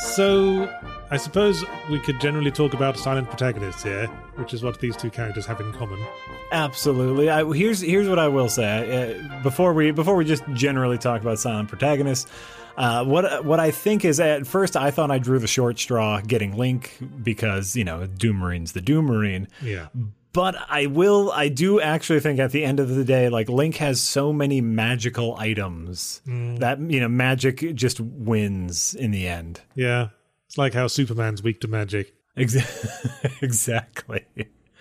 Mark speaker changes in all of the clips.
Speaker 1: So, I suppose we could generally talk about silent protagonists here, which is what these two characters have in common.
Speaker 2: Absolutely. I, here's here's what I will say uh, before we before we just generally talk about silent protagonists. Uh, what what I think is at first I thought I drew the short straw getting Link because you know Doom Marine's the Doom Marine.
Speaker 1: Yeah.
Speaker 2: But I will I do actually think at the end of the day like Link has so many magical items that you know magic just wins in the end.
Speaker 1: Yeah. It's like how Superman's weak to magic.
Speaker 2: Exactly.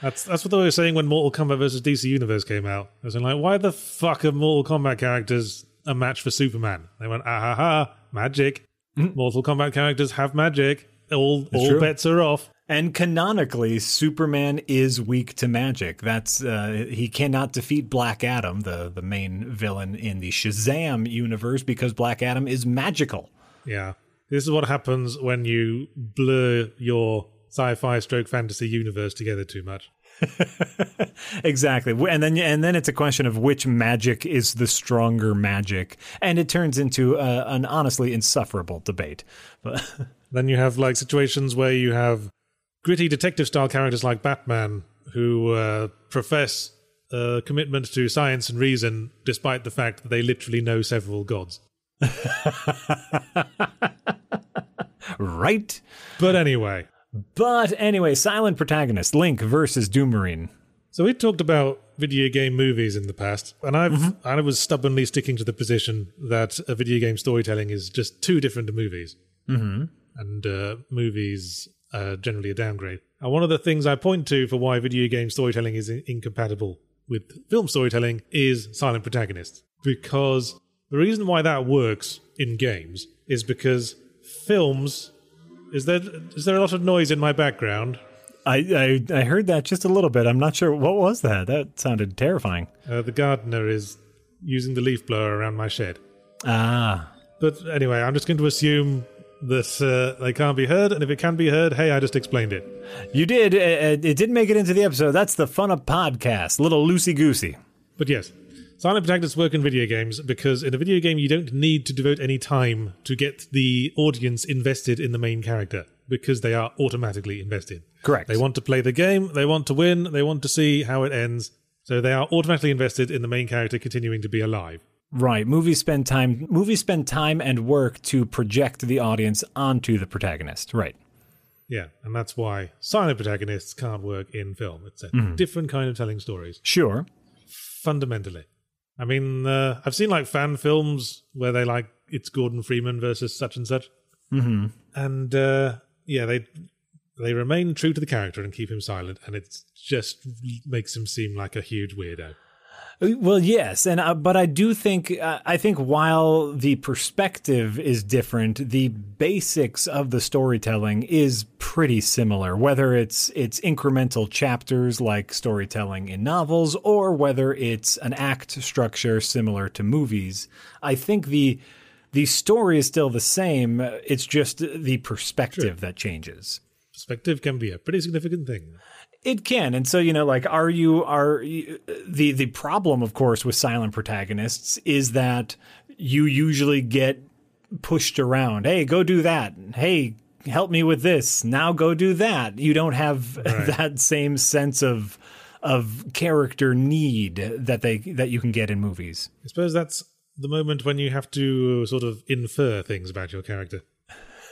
Speaker 1: That's that's what they were saying when Mortal Kombat versus DC Universe came out. I was like, why the fuck are Mortal Kombat characters a match for Superman? They went, ah ha ha, magic. Mortal Kombat characters have magic. All all
Speaker 2: true.
Speaker 1: bets are off.
Speaker 2: And canonically, Superman is weak to magic. That's uh, he cannot defeat Black Adam, the the main villain in the Shazam universe, because Black Adam is magical.
Speaker 1: Yeah. This is what happens when you blur your sci-fi stroke fantasy universe together too much.
Speaker 2: exactly, and then and then it's a question of which magic is the stronger magic, and it turns into uh, an honestly insufferable debate. But
Speaker 1: Then you have like situations where you have gritty detective style characters like Batman who uh, profess a commitment to science and reason despite the fact that they literally know several gods.
Speaker 2: right.
Speaker 1: But anyway,
Speaker 2: But anyway, silent protagonist Link versus Doom Marine.
Speaker 1: so we talked about video game movies in the past, and I've I was stubbornly sticking to the position that a video game storytelling is just too different to movies, mm-hmm. and uh, movies are generally a downgrade. And one of the things I point to for why video game storytelling is in- incompatible with film storytelling is silent protagonists, because the reason why that works in games is because films. Is there is there a lot of noise in my background?
Speaker 2: I, I I heard that just a little bit. I'm not sure what was that. That sounded terrifying.
Speaker 1: Uh, the gardener is using the leaf blower around my shed.
Speaker 2: Ah,
Speaker 1: But anyway, I'm just going to assume that uh, they can't be heard, and if it can be heard, hey, I just explained it.
Speaker 2: you did. It, it didn't make it into the episode. That's the fun of podcast. Little loosey goosey.
Speaker 1: But yes, silent protagonists work in video games because in a video game, you don't need to devote any time to get the audience invested in the main character because they are automatically invested.
Speaker 2: Correct.
Speaker 1: They want to play the game, they want to win, they want to see how it ends. So they are automatically invested in the main character continuing to be alive.
Speaker 2: Right. Movies spend time. Movies spend time and work to project the audience onto the protagonist. Right.
Speaker 1: Yeah, and that's why silent protagonists can't work in film. It's a different kind of telling stories.
Speaker 2: Sure.
Speaker 1: fundamentally. I mean, uh, I've seen like fan films where they like it's Gordon Freeman versus such and such, mm-hmm. and uh, yeah, they they remain true to the character and keep him silent, and it just makes him seem like a huge weirdo.
Speaker 2: Well, yes, and uh, but I do think uh, I think while the perspective is different, the basics of the storytelling is pretty similar. Whether it's it's incremental chapters like storytelling in novels, or whether it's an act structure similar to movies, I think the the story is still the same. It's just the perspective that changes.
Speaker 1: Perspective can be a pretty significant thing.
Speaker 2: It can, and so you know, like, are you are you, the the problem, of course, with silent protagonists is that you usually get pushed around. Hey, go do that. Hey, help me with this. Now go do that. You don't have that same sense of of character need that they that you can get in movies.
Speaker 1: I suppose that's the moment when you have to sort of infer things about your character.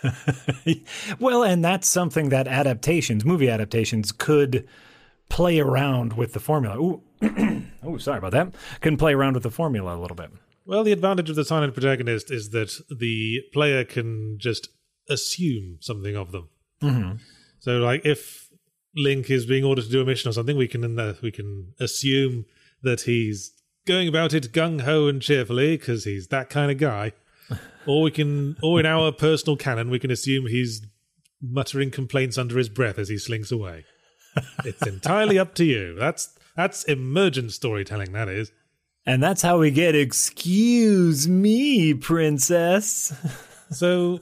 Speaker 2: Well, and that's something that adaptations, movie adaptations, could play around with the formula. Oh, sorry about that. Can play around with the formula a little bit.
Speaker 1: Well, the advantage of the silent protagonist is that the player can just assume something of them. Mm-hmm. So, like, if Link is being ordered to do a mission or something, we can uh, we can assume that he's going about it gung ho and cheerfully because he's that kind of guy. Or we can, or in our personal canon, we can assume he's muttering complaints under his breath as he slinks away. it's entirely up to you. That's that's emergent storytelling. That is.
Speaker 2: And that's how we get excuse me, princess.
Speaker 1: So,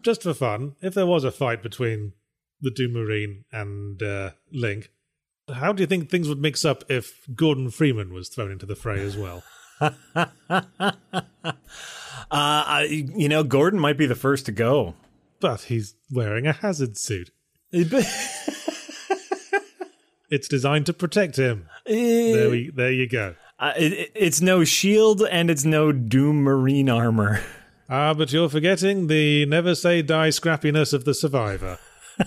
Speaker 1: just for fun, if there was a fight between the Doom Marine and uh, Link, how do you think things would mix up if Gordon Freeman was thrown into the fray as well?
Speaker 2: uh, I, you know, Gordon might be the first to go.
Speaker 1: But he's wearing a hazard suit. it's designed to protect him. there, we, there you go.
Speaker 2: Uh, it, it's no shield and it's no Doom Marine armor.
Speaker 1: Ah, but you're forgetting the never say die scrappiness of the survivor.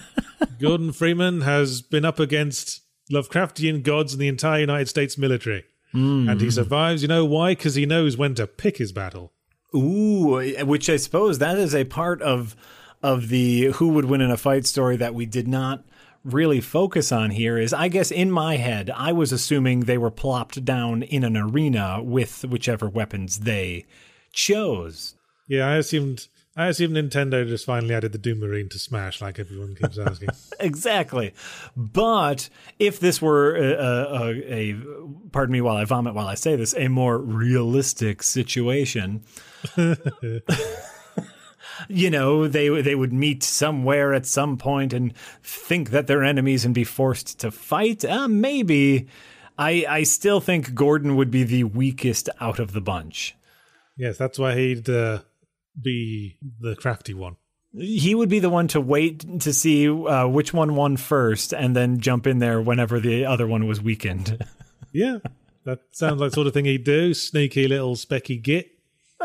Speaker 1: Gordon Freeman has been up against Lovecraftian gods and the entire United States military. Mm. And he survives. You know why? Because he knows when to pick his battle.
Speaker 2: Ooh, which I suppose that is a part of of the who would win in a fight story that we did not really focus on here is I guess in my head I was assuming they were plopped down in an arena with whichever weapons they chose.
Speaker 1: Yeah, I assumed I assume Nintendo just finally added the Doom Marine to Smash, like everyone keeps asking.
Speaker 2: exactly. But if this were a, a, a, pardon me while I vomit while I say this, a more realistic situation, you know, they they would meet somewhere at some point and think that they're enemies and be forced to fight. Uh, maybe. I I still think Gordon would be the weakest out of the bunch.
Speaker 1: Yes, that's why he'd. Uh be the crafty one.
Speaker 2: He would be the one to wait to see uh, which one won first, and then jump in there whenever the other one was weakened.
Speaker 1: yeah, that sounds like the sort of thing he'd do. Sneaky little specky git.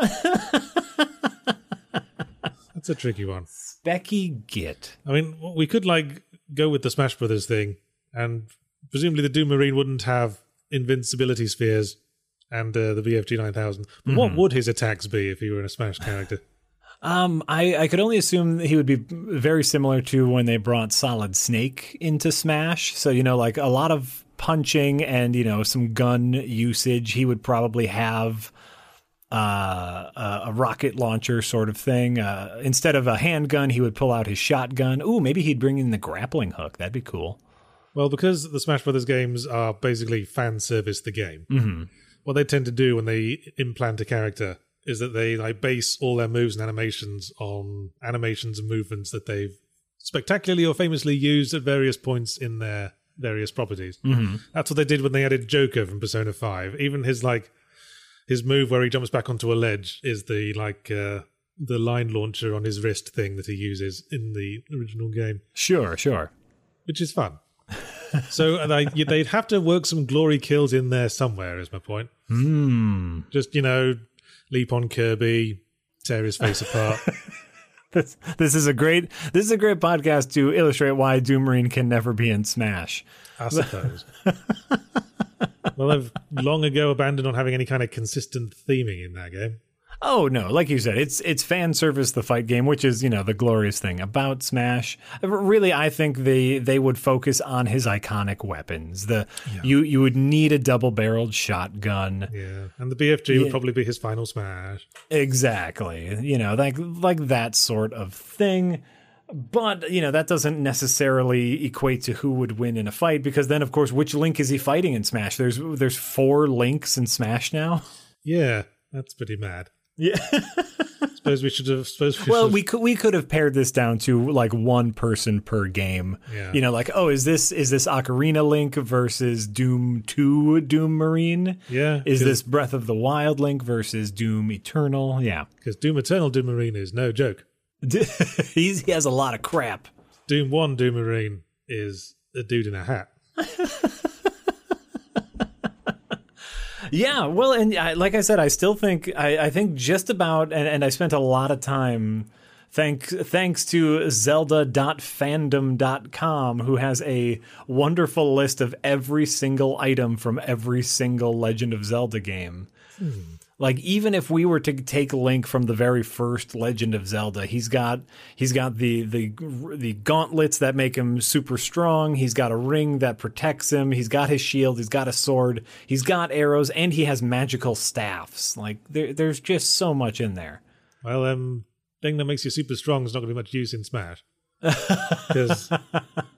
Speaker 1: That's a tricky one.
Speaker 2: Specky git.
Speaker 1: I mean, we could like go with the Smash Brothers thing, and presumably the Doom Marine wouldn't have invincibility spheres and uh, the BFG 9000. But mm-hmm. what would his attacks be if he were in a Smash character?
Speaker 2: Um, I, I could only assume he would be very similar to when they brought Solid Snake into Smash. So, you know, like a lot of punching and, you know, some gun usage. He would probably have uh, a rocket launcher sort of thing. Uh, instead of a handgun, he would pull out his shotgun. Ooh, maybe he'd bring in the grappling hook. That'd be cool.
Speaker 1: Well, because the Smash Brothers games are basically fan service the game, mm-hmm what they tend to do when they implant a character is that they like base all their moves and animations on animations and movements that they've spectacularly or famously used at various points in their various properties. Mm-hmm. That's what they did when they added Joker from Persona 5. Even his like his move where he jumps back onto a ledge is the like uh, the line launcher on his wrist thing that he uses in the original game.
Speaker 2: Sure, sure.
Speaker 1: Which is fun so they, they'd have to work some glory kills in there somewhere. Is my point?
Speaker 2: Mm.
Speaker 1: Just you know, leap on Kirby, tear his face apart.
Speaker 2: This, this is a great this is a great podcast to illustrate why Doom Marine can never be in Smash.
Speaker 1: I suppose. well, they've long ago abandoned on having any kind of consistent theming in that game.
Speaker 2: Oh no, like you said, it's it's fan service the fight game, which is you know the glorious thing about Smash. Uh, really, I think they they would focus on his iconic weapons. The yeah. you you would need a double barreled shotgun.
Speaker 1: Yeah, and the BFG yeah. would probably be his final Smash.
Speaker 2: Exactly, you know, like like that sort of thing. But you know that doesn't necessarily equate to who would win in a fight because then, of course, which Link is he fighting in Smash? There's there's four Links in Smash now.
Speaker 1: Yeah, that's pretty mad.
Speaker 2: Yeah.
Speaker 1: suppose we should have. Suppose we
Speaker 2: well, we could we could have pared this down to like one person per game.
Speaker 1: Yeah.
Speaker 2: You know, like oh, is this is this Ocarina Link versus Doom Two Doom Marine?
Speaker 1: Yeah.
Speaker 2: Is this Breath of the Wild Link versus Doom Eternal? Yeah.
Speaker 1: Because Doom Eternal Doom Marine is no joke.
Speaker 2: He's, he has a lot of crap.
Speaker 1: Doom One Doom Marine is a dude in a hat.
Speaker 2: Yeah, well, and I, like I said, I still think I, I think just about, and, and I spent a lot of time thank, thanks to zelda.fandom.com who has a wonderful list of every single item from every single legend of zelda game hmm. Like even if we were to take Link from the very first Legend of Zelda, he's got he's got the the the gauntlets that make him super strong. He's got a ring that protects him. He's got his shield. He's got a sword. He's got arrows, and he has magical staffs. Like there, there's just so much in there.
Speaker 1: Well, um, thing that makes you super strong is not going to be much use in Smash because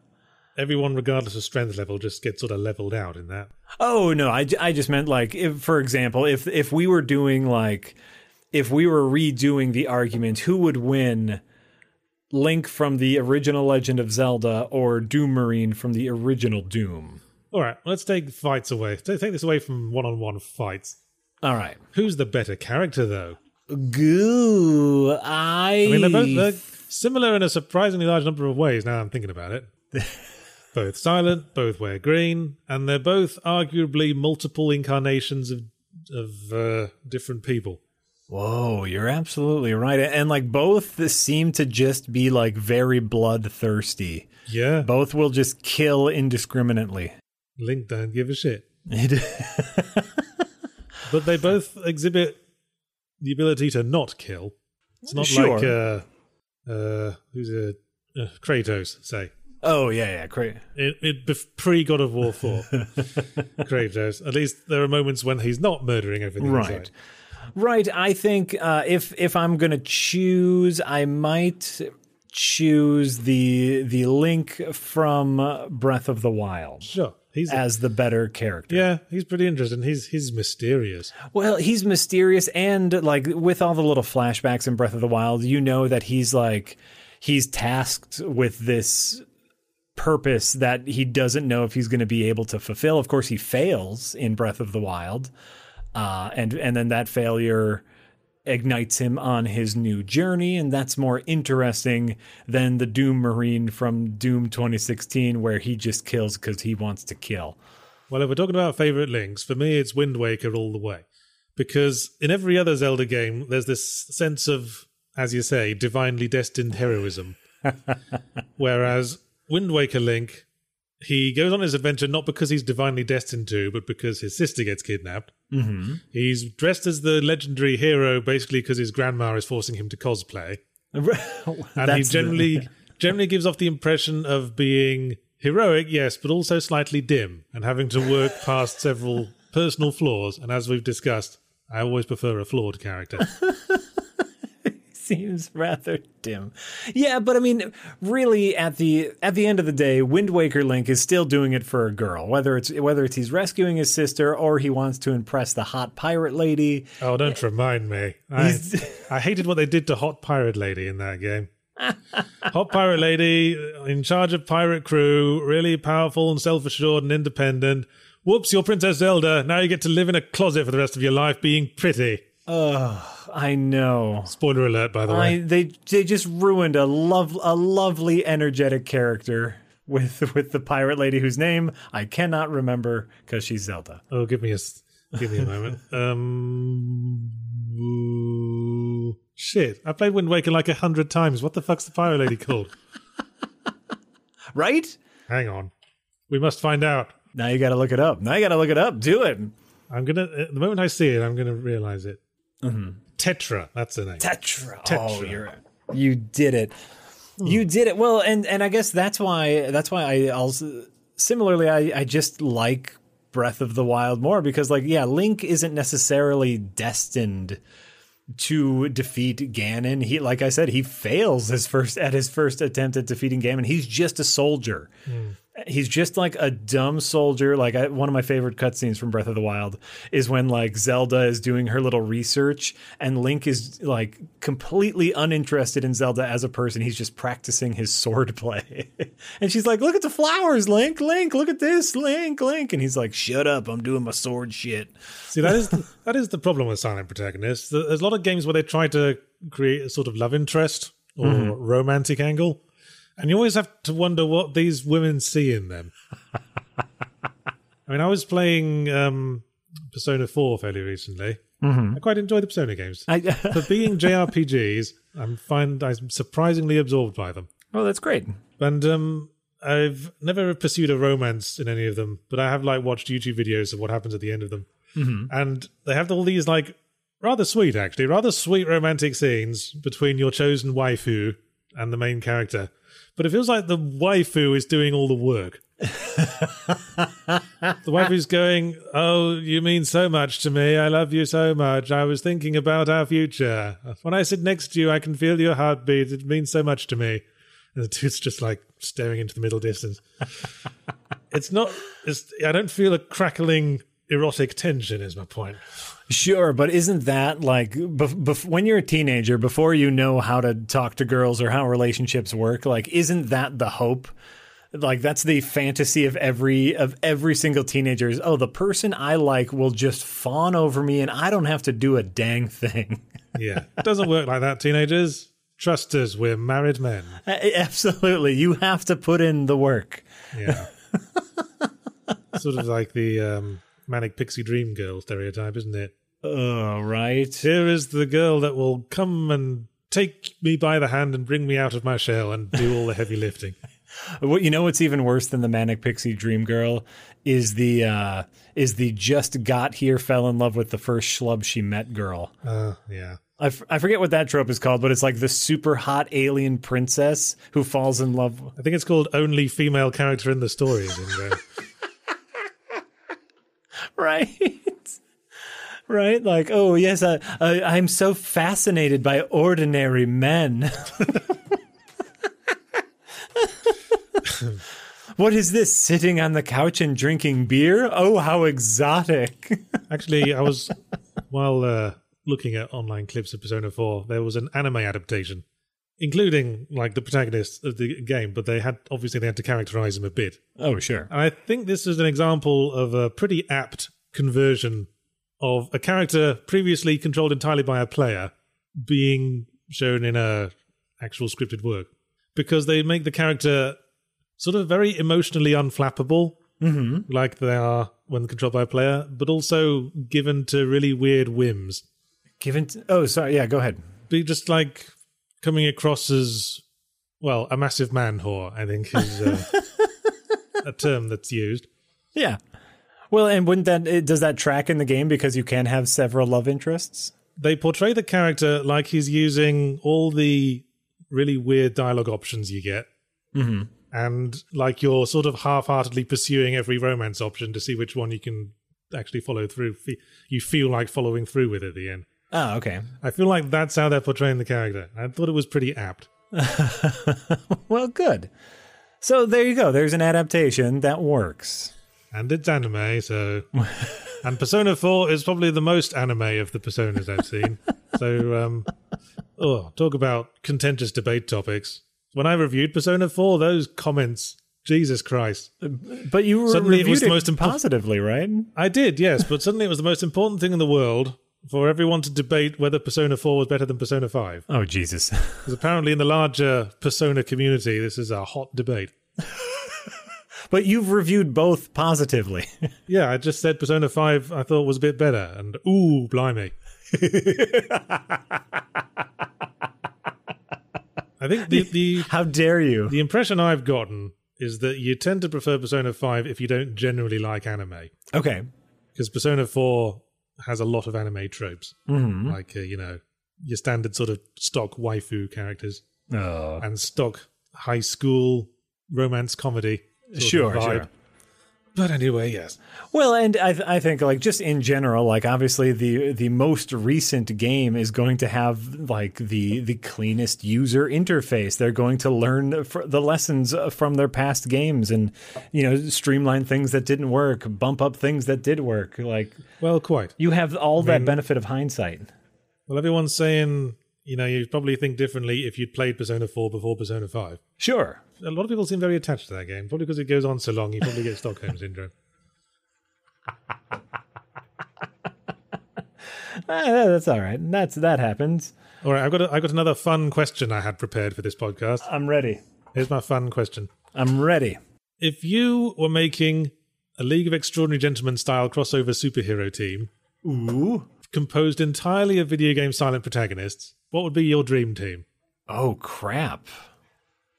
Speaker 1: everyone, regardless of strength level, just gets sort of leveled out in that.
Speaker 2: Oh no, I, I just meant like if for example, if if we were doing like if we were redoing the argument, who would win Link from the original Legend of Zelda or Doom Marine from the original Doom?
Speaker 1: All right, let's take fights away. Take this away from one-on-one fights.
Speaker 2: All right.
Speaker 1: Who's the better character, though?
Speaker 2: Goo, I.
Speaker 1: I mean, they're both they're similar in a surprisingly large number of ways. Now I'm thinking about it. both silent, both wear green, and they're both arguably multiple incarnations of of uh, different people.
Speaker 2: Whoa, you're absolutely right. And like both seem to just be like very bloodthirsty.
Speaker 1: Yeah,
Speaker 2: Both will just kill indiscriminately.
Speaker 1: Link don't give a shit, but they both exhibit the ability to not kill. It's not
Speaker 2: Sure.
Speaker 1: like uh, uh, who's a uh, Kratos, say.
Speaker 2: Oh yeah, yeah, great.
Speaker 1: It, it pre God of War four, Kratos. At least there are moments when he's not murdering everything.
Speaker 2: Right.
Speaker 1: sight.
Speaker 2: Right. I think uh, if if I'm gonna choose, I might choose the the link from uh, Breath of the Wild
Speaker 1: Sure, he's
Speaker 2: as the better character.
Speaker 1: yeah, he's pretty interesting. He's he's mysterious.
Speaker 2: Well, he's mysterious and like with all the little flashbacks in Breath of the Wild, you know that he's like he's tasked with this purpose that he doesn't know if he's going to be able to fulfill. Of course, he fails in Breath of the Wild. Uh, and and then that failure ignites him on his new journey and that's more interesting than the Doom Marine from Doom 2016 where he just kills cuz he wants to kill.
Speaker 1: Well, if we're talking about favorite links, for me it's Wind Waker all the way, because in every other Zelda game there's this sense of, as you say, divinely destined heroism, whereas Wind Waker Link. He goes on his adventure not because he's divinely destined to, but because his sister gets kidnapped.
Speaker 2: Mhm.
Speaker 1: He's dressed as the legendary hero basically because his grandma is forcing him to cosplay. And he
Speaker 2: That's the-
Speaker 1: generally generally gives off the impression of being heroic, yes, but also slightly dim and having to work past several personal flaws. And as we've discussed, I always prefer a flawed character.
Speaker 2: Seems rather dim. Yeah, but I mean, really, at the at the end of the day, Wind Waker Link is still doing it for a girl. Whether it's whether it's he's rescuing his sister or he wants to impress the hot pirate lady.
Speaker 1: Oh, don't remind me. I, I hated what they did to Hot Pirate Lady in that game. Hot Pirate Lady, in charge of pirate crew, really powerful and self assured and independent. Whoops, you're Princess Zelda. Now you get to live in a closet for the rest of your life being pretty.
Speaker 2: I know.
Speaker 1: Spoiler alert, by the way.
Speaker 2: I they they just ruined a love a lovely energetic character with with the pirate lady whose name I cannot remember because she's Zelda.
Speaker 1: Oh, give me a give me a moment. Um, ooh, shit, I played Wind Waker like a hundred times. What the fuck's the pirate lady called?
Speaker 2: Right?
Speaker 1: Hang on, we must find out.
Speaker 2: Now you got to look it up. Now you got to look it up. Do it.
Speaker 1: I'm gonna. The moment I see it, I'm gonna realize it. Mm-hmm. Tetra, that's the name.
Speaker 2: Tetra. Oh,
Speaker 1: Tetra.
Speaker 2: you're you did it. You hmm. did it. Well, and and I guess that's why that's why I also similarly I I just like Breath of the Wild more because like yeah, Link isn't necessarily destined to defeat Ganon. He like I said, he fails his first at his first attempt at defeating Ganon. He's just a soldier. Hmm. He's just like a dumb soldier. Like I, one of my favorite cutscenes from Breath of the Wild is when like Zelda is doing her little research and Link is like completely uninterested in Zelda as a person. He's just practicing his sword play. and she's like, "Look at the flowers, Link. Link, look at this, Link, Link." And he's like, "Shut up. I'm doing my sword shit."
Speaker 1: See, that is the, that is the problem with silent protagonists. There's a lot of games where they try to create a sort of love interest or mm-hmm. romantic angle, and you always have to wonder what these women see in them. I mean, I was playing um, Persona 4 fairly recently. I quite enjoy the Persona games.
Speaker 2: I,
Speaker 1: For being JRPGs, I'm find I'm surprisingly absorbed by them.
Speaker 2: oh, that's great.
Speaker 1: And um, I've never pursued a romance in any of them, but I have like watched YouTube videos of what happens at the end of them, and they have all these like rather sweet, actually, rather sweet romantic scenes between your chosen waifu and the main character. But it feels like the waifu is doing all the work. the wife is going, Oh, you mean so much to me. I love you so much. I was thinking about our future. When I sit next to you, I can feel your heartbeat. It means so much to me. And the dude's just like staring into the middle distance. it's not, it's, I don't feel a crackling erotic tension, is my point.
Speaker 2: Sure, but isn't that like bef- bef- when you're a teenager, before you know how to talk to girls or how relationships work, like isn't that the hope? Like that's the fantasy of every of every single teenager is, oh, the person I like will just fawn over me and I don't have to do a dang thing.
Speaker 1: Yeah. It doesn't work like that, teenagers. Trust us, we're married men.
Speaker 2: Absolutely. You have to put in the work.
Speaker 1: Yeah. sort of like the um, manic pixie dream girl stereotype, isn't it?
Speaker 2: Oh, right.
Speaker 1: Here is the girl that will come and take me by the hand and bring me out of my shell and do all the heavy lifting.
Speaker 2: What you know? What's even worse than the manic pixie dream girl is the uh, is the just got here, fell in love with the first schlub she met girl.
Speaker 1: Uh, yeah.
Speaker 2: I, f- I forget what that trope is called, but it's like the super hot alien princess who falls in love.
Speaker 1: I think it's called only female character in the story.
Speaker 2: Right. Right, like oh yes, I, I, I'm so fascinated by ordinary men. what is this? Sitting on the couch and drinking beer? Oh, how exotic!
Speaker 1: Actually, I was while uh, looking at online clips of Persona 4, there was an anime adaptation, including like the protagonist of the game, but they had obviously they had to characterize him a bit.
Speaker 2: Oh, sure.
Speaker 1: And I think this is an example of a pretty apt conversion of a character previously controlled entirely by a player being shown in a actual scripted work because they make the character sort of very emotionally unflappable
Speaker 2: Mm-hmm.
Speaker 1: like they are when controlled by a player but also given to really weird whims
Speaker 2: Given. To, oh, sorry. Yeah, go ahead.
Speaker 1: be just like coming across as well a massive man whore i think is uh, a term that's used
Speaker 2: Yeah. Well, and wouldn't that does that track in the game because you can have several love interests?
Speaker 1: they portray the character like he's using all the really weird dialogue options you get.
Speaker 2: Mm-hmm.
Speaker 1: And like you're sort of half heartedly pursuing every romance option to see which one you can actually follow through. You feel like following through with at the end.
Speaker 2: Oh, okay.
Speaker 1: I feel like that's how they're portraying the character. I thought it was pretty apt.
Speaker 2: Well, good. So there you go. There's an adaptation that works.
Speaker 1: And it's anime, so. and Persona 4 is probably the most anime of the Personas I've seen. so, um. Oh, talk about contentious debate topics. When I reviewed Persona 4, those comments, Jesus Christ.
Speaker 2: But you were
Speaker 1: Suddenly it was the most impo-
Speaker 2: positively, right?
Speaker 1: I did, yes, but suddenly it was the most important thing in the world for everyone to debate whether Persona 4 was better than Persona 5.
Speaker 2: Oh Jesus!
Speaker 1: Because apparently, in the larger Persona community, this is a hot debate.
Speaker 2: but you've reviewed both positively.
Speaker 1: Yeah, I just said Persona 5 I thought was a bit better, and ooh, blimey. I think the, the,
Speaker 2: How dare you?
Speaker 1: the impression I've gotten is that you tend to prefer Persona 5 if you don't generally like anime.
Speaker 2: Okay.
Speaker 1: Because Persona 4 has a lot of anime tropes.
Speaker 2: Mm-hmm.
Speaker 1: Like, uh, you know, your standard sort of stock waifu characters
Speaker 2: Oh,
Speaker 1: and stock high school romance comedy.
Speaker 2: Sure,
Speaker 1: vibe.
Speaker 2: sure.
Speaker 1: But anyway, yes.
Speaker 2: Well, and I, th- I think like just in general, like obviously the the most recent game is going to have like the the cleanest user interface. They're going to learn fr- the lessons from their past games, and you know streamline things that didn't work, bump up things that did work. Like
Speaker 1: Well, quite.
Speaker 2: you have all that benefit of hindsight.
Speaker 1: Well, everyone's saying, you know, you'd probably think differently if you'd played Persona 4 before Persona 5.
Speaker 2: Sure.
Speaker 1: A lot of people seem very attached to that game, probably because it goes on so long, you probably get Stockholm Syndrome.
Speaker 2: Ah, that's all right. That's that happens.
Speaker 1: All right, I've got, a, I've got another fun question I had prepared for this podcast.
Speaker 2: I'm ready.
Speaker 1: Here's my fun question.
Speaker 2: I'm ready.
Speaker 1: If you were making a League of Extraordinary Gentlemen style crossover superhero team
Speaker 2: Ooh.
Speaker 1: composed entirely of video game silent protagonists, what would be your dream team?
Speaker 2: Oh crap.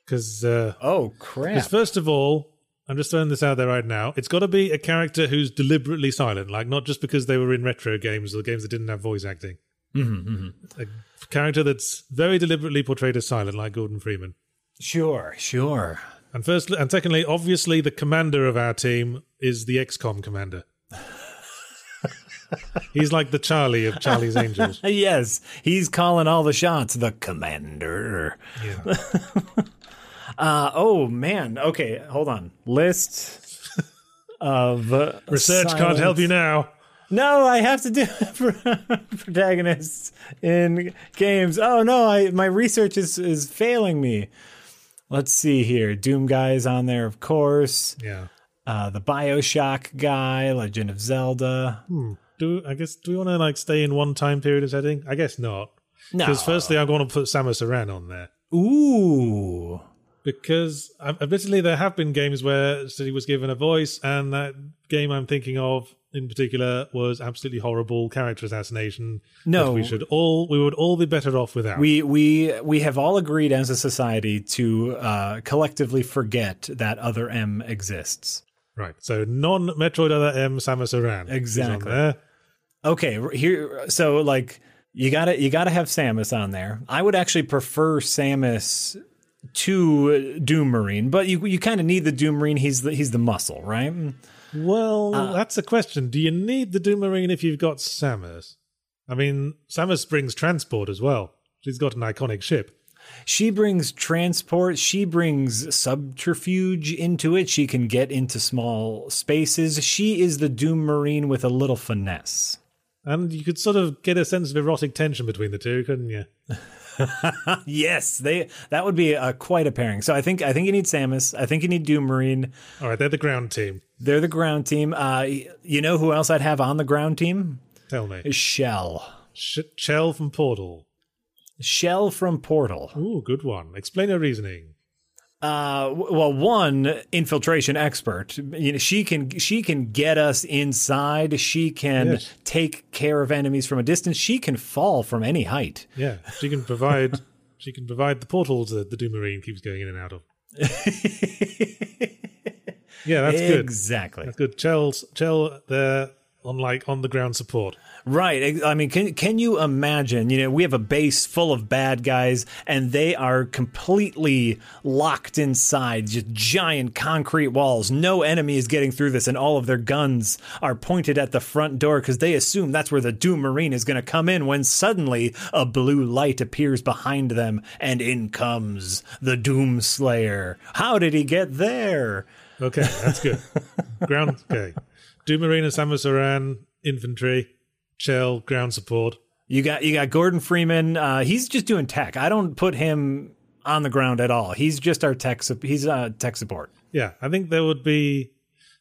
Speaker 1: Because, uh,
Speaker 2: Oh crap.
Speaker 1: first of all, I'm just throwing this out there right now. It's got to be a character who's deliberately silent, like not just because they were in retro games or games that didn't have voice acting.
Speaker 2: Mm-hmm,
Speaker 1: A character that's very deliberately portrayed as silent, like Gordon Freeman.
Speaker 2: Sure, sure.
Speaker 1: And first, and secondly, obviously, the commander of our team is the XCOM commander. He's like the Charlie of Charlie's Angels.
Speaker 2: yes, he's calling all the shots. The commander.
Speaker 1: Yeah.
Speaker 2: Uh, oh man. Okay, hold on. List of uh,
Speaker 1: Research can't help you now.
Speaker 2: No, I have to do protagonists in games. Oh no, I my research is is failing me. Let's see here. Doom guy is on there, of course.
Speaker 1: Yeah.
Speaker 2: Uh, the Bioshock guy, Legend of Zelda.
Speaker 1: Do I guess do we want to like stay in one time period of setting? I guess not.
Speaker 2: No.
Speaker 1: Because firstly, I'm going to put Samus Aran on there.
Speaker 2: Ooh.
Speaker 1: Because admittedly, there have been games where she was given a voice, and that game I'm thinking of in particular was absolutely horrible character assassination.
Speaker 2: No.
Speaker 1: we should all we would all be better off without.
Speaker 2: We we we have all agreed as a society to uh, collectively forget that other M exists.
Speaker 1: right. So non Metroid Other M Samus Aran.
Speaker 2: Exactly. Okay, here so like you got to you got to have Samus on there. I would actually prefer Samus to Doom Marine, but you you kind of need the Doom Marine. He's the he's the muscle, right?
Speaker 1: Well,
Speaker 2: Uh,
Speaker 1: that's a question. Do you need the Doom Marine if you've got Samus? I mean, Samus brings transport as well. She's got an iconic ship.
Speaker 2: She brings transport, she brings subterfuge into it. She can get into small spaces. She is the Doom Marine with a little finesse.
Speaker 1: And you could sort of get a sense of erotic tension between the two, couldn't you?
Speaker 2: Yes, they that would be uh, quite a pairing. So I think I think you need Samus. I think you need Doom Marine.
Speaker 1: All right, they're the ground team.
Speaker 2: They're the ground team. Uh, you know who else I'd have on the ground team?
Speaker 1: Tell me.
Speaker 2: Chell.
Speaker 1: Sh- Chell from Portal.
Speaker 2: Chell from Portal.
Speaker 1: Ooh, good one. Explain your reasoning.
Speaker 2: Uh, well, one infiltration expert. You know, she can she can get us inside. She can
Speaker 1: Yes.
Speaker 2: take care of enemies from a distance. She can fall from any height.
Speaker 1: Yeah, she can provide. she can provide the portals that the Doom Marine keeps going in and out of. yeah, that's good.
Speaker 2: exactly.
Speaker 1: That's good. Chell's Chell there on like on the ground support.
Speaker 2: Right. I mean, can can you imagine? You know, we have a base full of bad guys, and they are completely locked inside, just giant concrete walls. No enemy is getting through this, and all of their guns are pointed at the front door because they assume that's where the Doom Marine is going to come in. When suddenly a blue light appears behind them, and in comes the Doom Slayer. How did he get there?
Speaker 1: Okay, that's good. ground. Okay, Doom Marine and Samus Aran infantry. Chell ground support.
Speaker 2: You got you got Gordon Freeman. Uh, he's just doing tech. I don't put him on the ground at all. He's just our tech. sup- He's uh, tech support.
Speaker 1: Yeah, I think there would be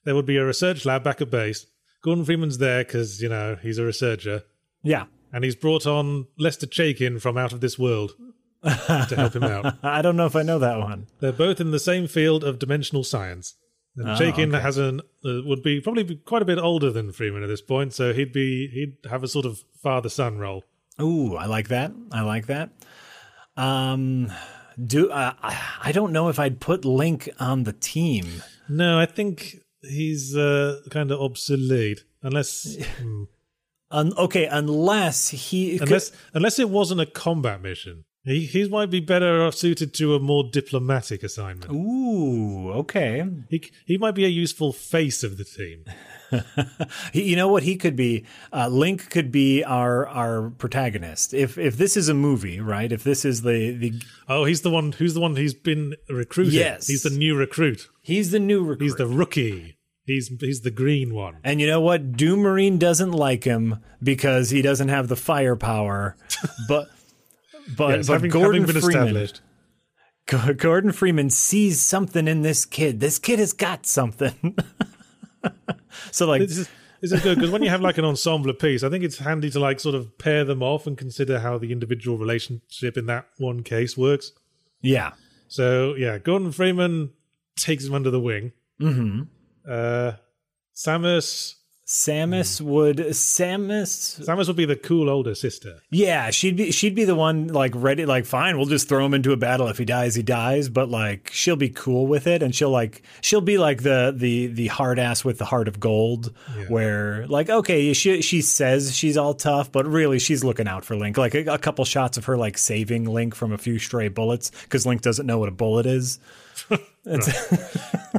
Speaker 1: there would be a research lab back at base. Gordon Freeman's there because you know he's a researcher,
Speaker 2: Yeah,
Speaker 1: and he's brought on Lester Chaykin from Out of This World to help him out.
Speaker 2: I don't know if I know that one.
Speaker 1: They're both in the same field of dimensional science. And
Speaker 2: Oh,
Speaker 1: Chaykin
Speaker 2: okay.
Speaker 1: has an uh, would be probably be quite a bit older than Freeman at this point, so he'd be he'd have a sort of father son role.
Speaker 2: Ooh, I like that. I like that. Um, do uh, I I don't know if I'd put Link on the team.
Speaker 1: No, I think he's uh, kind of obsolete unless.
Speaker 2: Un- okay, unless he
Speaker 1: unless unless it wasn't a combat mission. He he might be better suited to a more diplomatic assignment.
Speaker 2: Ooh, okay.
Speaker 1: He he might be a useful face of the team.
Speaker 2: You know what he could be? Uh, Link could be our our protagonist. If if this is a movie, right? If this is the the
Speaker 1: Oh, he's the one who's the one who's been recruited.
Speaker 2: Yes.
Speaker 1: he's the new recruit.
Speaker 2: he's the new recruit.
Speaker 1: He's the rookie. He's he's the green one.
Speaker 2: And you know what? Doom Marine doesn't like him because he doesn't have the firepower. but but,
Speaker 1: Yes,
Speaker 2: but
Speaker 1: having,
Speaker 2: Gordon
Speaker 1: having been
Speaker 2: Freeman,
Speaker 1: established.
Speaker 2: Gordon Freeman sees something in this kid. This kid has got something. so like,
Speaker 1: This is, this is good because when you have like an ensemble piece, I think it's handy to like sort of pair them off and consider how the individual relationship in that one case works.
Speaker 2: yeah,
Speaker 1: So yeah, Gordon Freeman takes him under the wing.
Speaker 2: hmm
Speaker 1: Uh, Samus
Speaker 2: Samus hmm. would Samus
Speaker 1: Samus would be the cool older sister.
Speaker 2: Yeah, she'd be she'd be the one like ready like fine, we'll just throw him into a battle if he dies, he dies, but like she'll be cool with it and she'll like she'll be like the the the hard ass with the heart of gold
Speaker 1: Yeah.
Speaker 2: where like okay, she she says she's all tough, but really she's looking out for Link. Like a, a couple shots of her like saving Link from a few stray bullets cuz Link doesn't know what a bullet is.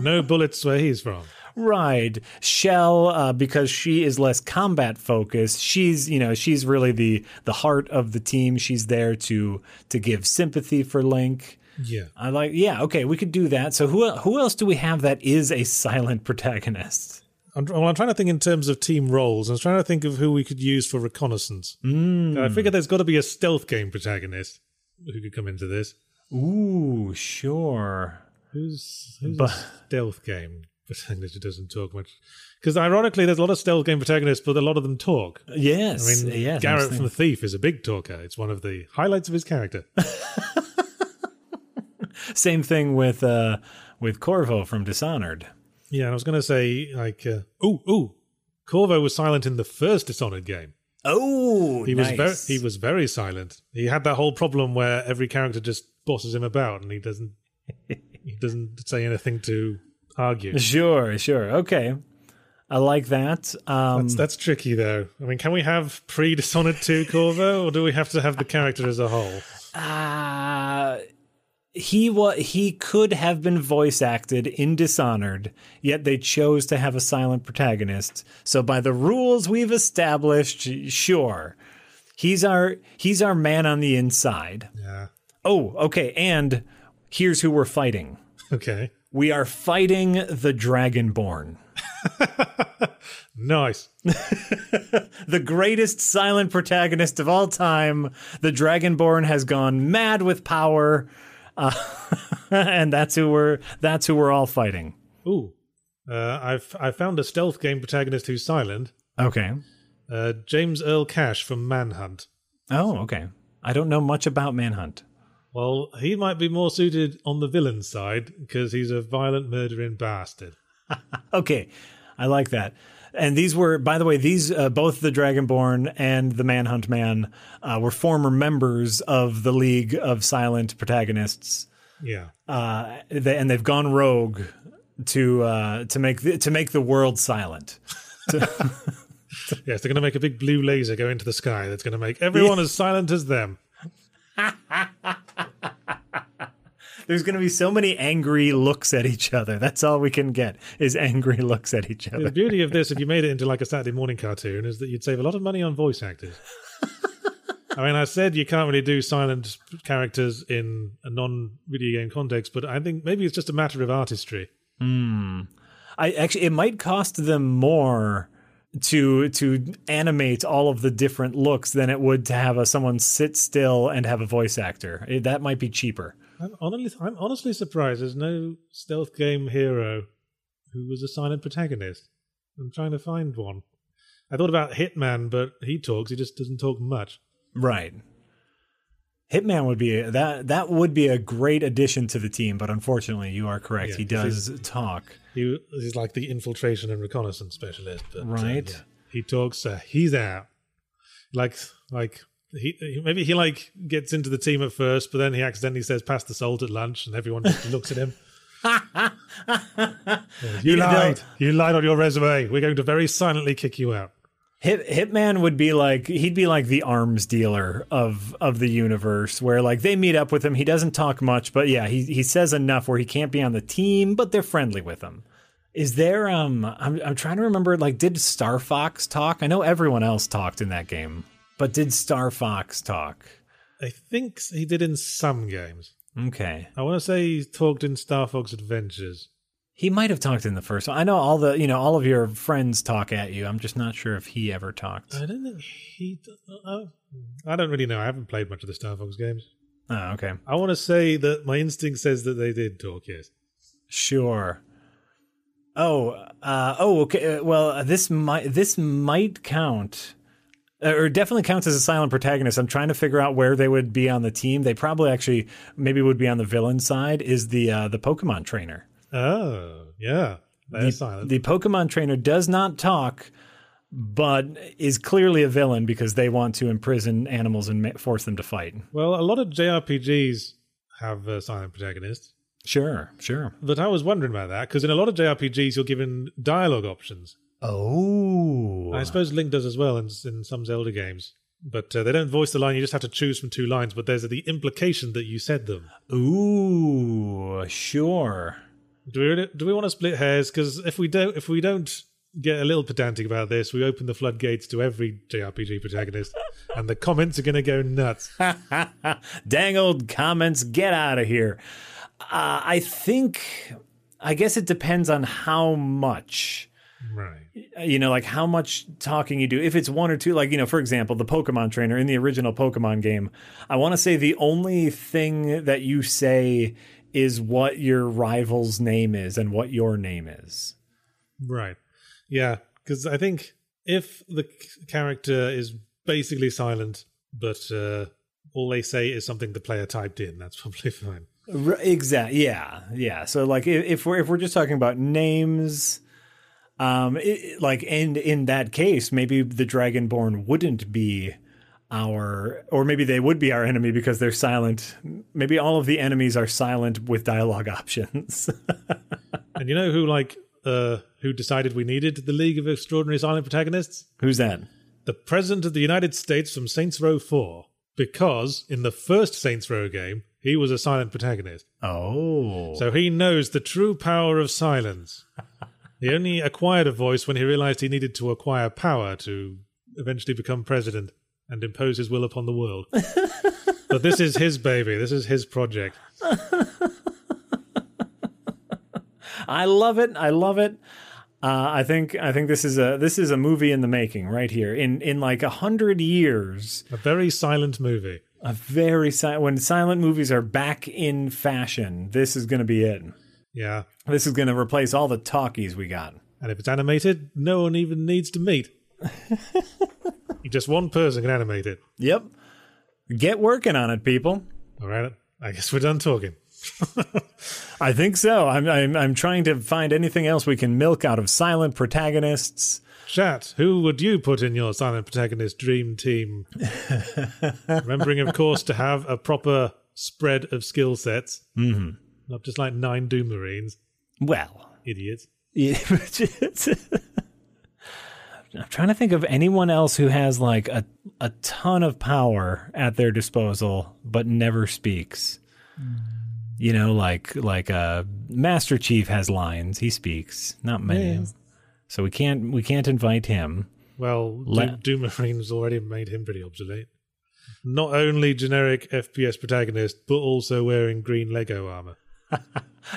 Speaker 1: No bullets where he's from.
Speaker 2: Right. Chell, uh, because she is less combat focused, she's you know she's really the the heart of the team. She's there to to give sympathy for Link.
Speaker 1: Yeah.
Speaker 2: I like yeah okay we could do that. So who who else do we have that is a silent protagonist?
Speaker 1: I'm, well, I'm trying to think in terms of team roles. I was trying to think of who we could use for reconnaissance. Mm. I figure there's got to be a stealth game protagonist who could come into this.
Speaker 2: Ooh sure.
Speaker 1: Who's, who's a stealth game protagonist who doesn't talk much? Because ironically, there's a lot of stealth game protagonists, but a lot of them talk.
Speaker 2: Yes.
Speaker 1: I mean,
Speaker 2: yes,
Speaker 1: Garrett from The Thief is a big talker. It's one of the highlights of his character.
Speaker 2: Same thing with uh with Corvo from Dishonored.
Speaker 1: yeah, I was going to say, like, uh, ooh, ooh, Corvo was silent in the first Dishonored game.
Speaker 2: Oh,
Speaker 1: He was very, he was very silent. He had that whole problem where every character just bosses him about, and he doesn't, he doesn't say anything to argue.
Speaker 2: Sure, sure. Okay. I like that. Um
Speaker 1: That's, that's tricky, though. I mean, can we have pre Dishonored 2 Corvo, or do we have to have the character as a whole?
Speaker 2: Uh he wa- he could have been voice acted in Dishonored, yet they chose to have a silent protagonist. So by the rules we've established, sure. He's our he's our man on the inside.
Speaker 1: Yeah.
Speaker 2: Oh, okay, and here's who we're fighting.
Speaker 1: Okay.
Speaker 2: We are fighting the Dragonborn.
Speaker 1: Nice.
Speaker 2: the greatest silent protagonist of all time. The Dragonborn has gone mad with power, uh, and that's who we're that's who we're all fighting.
Speaker 1: Ooh. Uh, I've I found a stealth game protagonist who's silent.
Speaker 2: Okay.
Speaker 1: Uh, James Earl Cash from Manhunt.
Speaker 2: Oh, okay. I don't know much about Manhunt.
Speaker 1: Well, he might be more suited on the villain side because he's a violent, murdering bastard.
Speaker 2: Okay, I like that. And these were, by the way, these uh, both the Dragonborn and the Manhunt Man uh, were former members of the League of Silent Protagonists.
Speaker 1: Yeah.
Speaker 2: uh, they, and they've gone rogue to uh, to make the, to make the world silent.
Speaker 1: Yes, they're going to make a big blue laser go into the sky that's going to make everyone as silent as them.
Speaker 2: There's going to be so many angry looks at each other. That's all we can get is angry looks at each other.
Speaker 1: The beauty of this, if you made it into like a Saturday morning cartoon, is that you'd save a lot of money on voice actors. I mean, I said you can't really do silent characters in a non video game context, but I think maybe it's just a matter of artistry. Hmm.
Speaker 2: I actually it might cost them more to to animate all of the different looks than it would to have a, someone sit still and have a voice actor. It- that might be cheaper.
Speaker 1: I'm honestly, I'm honestly surprised there's no stealth game hero who was a silent protagonist. I'm trying to find one. I thought about Hitman, but he talks. He just doesn't talk much.
Speaker 2: Right. Hitman would be that that would be a great addition to the team, but unfortunately, you are correct.
Speaker 1: Yeah,
Speaker 2: he does talk.
Speaker 1: He he's like the infiltration and reconnaissance specialist. But, uh,
Speaker 2: Right.
Speaker 1: yeah. He talks. Uh, he's out. Like like he he- maybe he like gets into the team at first, but then he accidentally says "pass the salt" at lunch, and everyone just looks at him. You
Speaker 2: You
Speaker 1: lied. You lied on your resume. We're going to very silently kick you out.
Speaker 2: Hit, Hitman would be like he'd be like the arms dealer of of the universe, where like they meet up with him. He doesn't talk much, but yeah, he he says enough where he can't be on the team, but they're friendly with him. Is there um I'm I'm trying to remember like did Star Fox talk? I know everyone else talked in that game, but did Star Fox talk?
Speaker 1: I think he did in some games.
Speaker 2: Okay.
Speaker 1: I want to say he talked in Star Fox Adventures.
Speaker 2: He might have talked in the first one. I know all the you know all of your friends talk at you. I'm just not sure if he ever talked.
Speaker 1: I don't think he. Uh, I don't really know. I haven't played much of the Star Fox games.
Speaker 2: Oh, okay.
Speaker 1: I want to say that my instinct says that they did talk. Yes.
Speaker 2: Sure. Oh, uh, oh, okay. uh, Well, this might this might count, or definitely counts as a silent protagonist. I'm trying to figure out where they would be on the team. They probably actually maybe would be on the villain side. Is the uh, the Pokemon trainer?
Speaker 1: Oh, yeah.
Speaker 2: The,
Speaker 1: silent.
Speaker 2: the Pokemon trainer does not talk, but is clearly a villain because they want to imprison animals and ma- force them to fight.
Speaker 1: Well, a lot of JRPGs have uh, silent protagonists.
Speaker 2: Sure, sure.
Speaker 1: But I was wondering about that because in a lot of JRPGs, you're given dialogue options.
Speaker 2: Oh.
Speaker 1: I suppose Link does as well in, in some Zelda games. But uh, they don't voice the line, you just have to choose from two lines, but there's the implication that you said them.
Speaker 2: Ooh, sure.
Speaker 1: Do we, really, do we want to split hairs? Because if we don't, if we don't get a little pedantic about this, we open the floodgates to every JRPG protagonist, and the comments are going to go nuts.
Speaker 2: Dang old comments, get out of here. Uh, I think, I guess it depends on how much.
Speaker 1: Right.
Speaker 2: You know, like how much talking you do. If it's one or two, like, you know, for example, the Pokemon trainer in the original Pokemon game, I want to say the only thing that you say is what your rival's name is and what your name is.
Speaker 1: Right. Yeah. Because I think if the character is basically silent, but uh, all they say is something the player typed in, that's probably fine.
Speaker 2: Exactly. Yeah. Yeah. So like if, if we're if we're just talking about names, um, it, like and in that case, maybe the Dragonborn wouldn't be our, or maybe they would be our enemy because they're silent. Maybe all of the enemies are silent with dialogue options.
Speaker 1: And you know who like uh, who decided we needed the League of Extraordinary Silent Protagonists?
Speaker 2: Who's that?
Speaker 1: The President of the United States from Saints Row 4. Because in the first Saints Row game, he was a silent protagonist.
Speaker 2: Oh,
Speaker 1: So he knows the true power of silence. he only acquired a voice when he realized he needed to acquire power to eventually become president and impose his will upon the world. but this is his baby. This is his project.
Speaker 2: I love it. I love it. Uh, I think I think this is a this is a movie in the making right here. In in like a hundred years,
Speaker 1: A very silent movie.
Speaker 2: a very si- when silent movies are back in fashion, this is going to be it.
Speaker 1: Yeah.
Speaker 2: This is going to replace all the talkies we got.
Speaker 1: And if it's animated, no one even needs to meet. Just one person can animate it.
Speaker 2: Yep. Get working on it, people.
Speaker 1: All right. I guess we're done talking.
Speaker 2: I think so. I'm, I'm I'm trying to find anything else we can milk out of silent protagonists.
Speaker 1: Chat, who would you put in your silent protagonist dream team? Remembering, of course, to have a proper spread of skill sets. Mm-hmm. Not just like nine Doom Marines.
Speaker 2: Well,
Speaker 1: Idiots.
Speaker 2: yeah, I'm trying to think of anyone else who has like a a ton of power at their disposal but never speaks. You know, like like uh, Master Chief has lines. He speaks, not many.
Speaker 1: Yeah.
Speaker 2: So we can't we can't invite him.
Speaker 1: Well, Doom, Doom Marines already made him pretty obsolete. Not only generic FPS protagonist, but also wearing green Lego armor.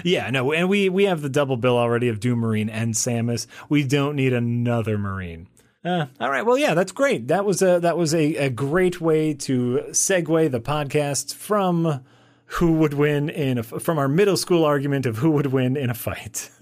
Speaker 2: Yeah, no, and we we have the double bill already of Doom Marine and Samus. We don't need another Marine. Uh, all right, well, yeah, that's great. That was a that was a, a great way to segue the podcast from who would win in a, from our middle school argument of who would win in a fight.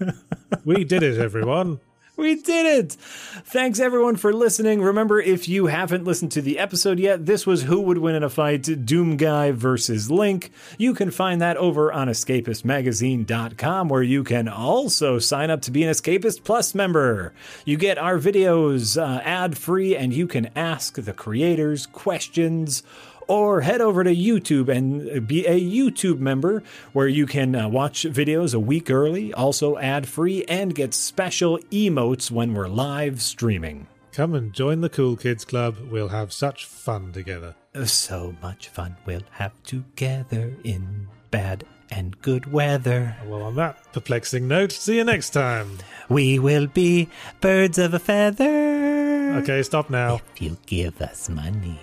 Speaker 1: We did it, everyone.
Speaker 2: We did it! Thanks everyone for listening. Remember, if you haven't listened to the episode yet, this was Who Would Win in a Fight Doom Guy versus Link. You can find that over on escapistmagazine.com, where you can also sign up to be an Escapist Plus member. You get our videos uh, ad free, and you can ask the creators questions or head over to YouTube and be a YouTube member where you can uh, watch videos a week early, also ad free, and get special emotes when we're live streaming.
Speaker 1: Come and join the Cool Kids Club. We'll have such fun together.
Speaker 2: So much fun we'll have together in bad and good weather.
Speaker 1: Well, on that perplexing note, see you next time.
Speaker 2: We will be birds of a feather
Speaker 1: Okay, stop now.
Speaker 2: if you give us money.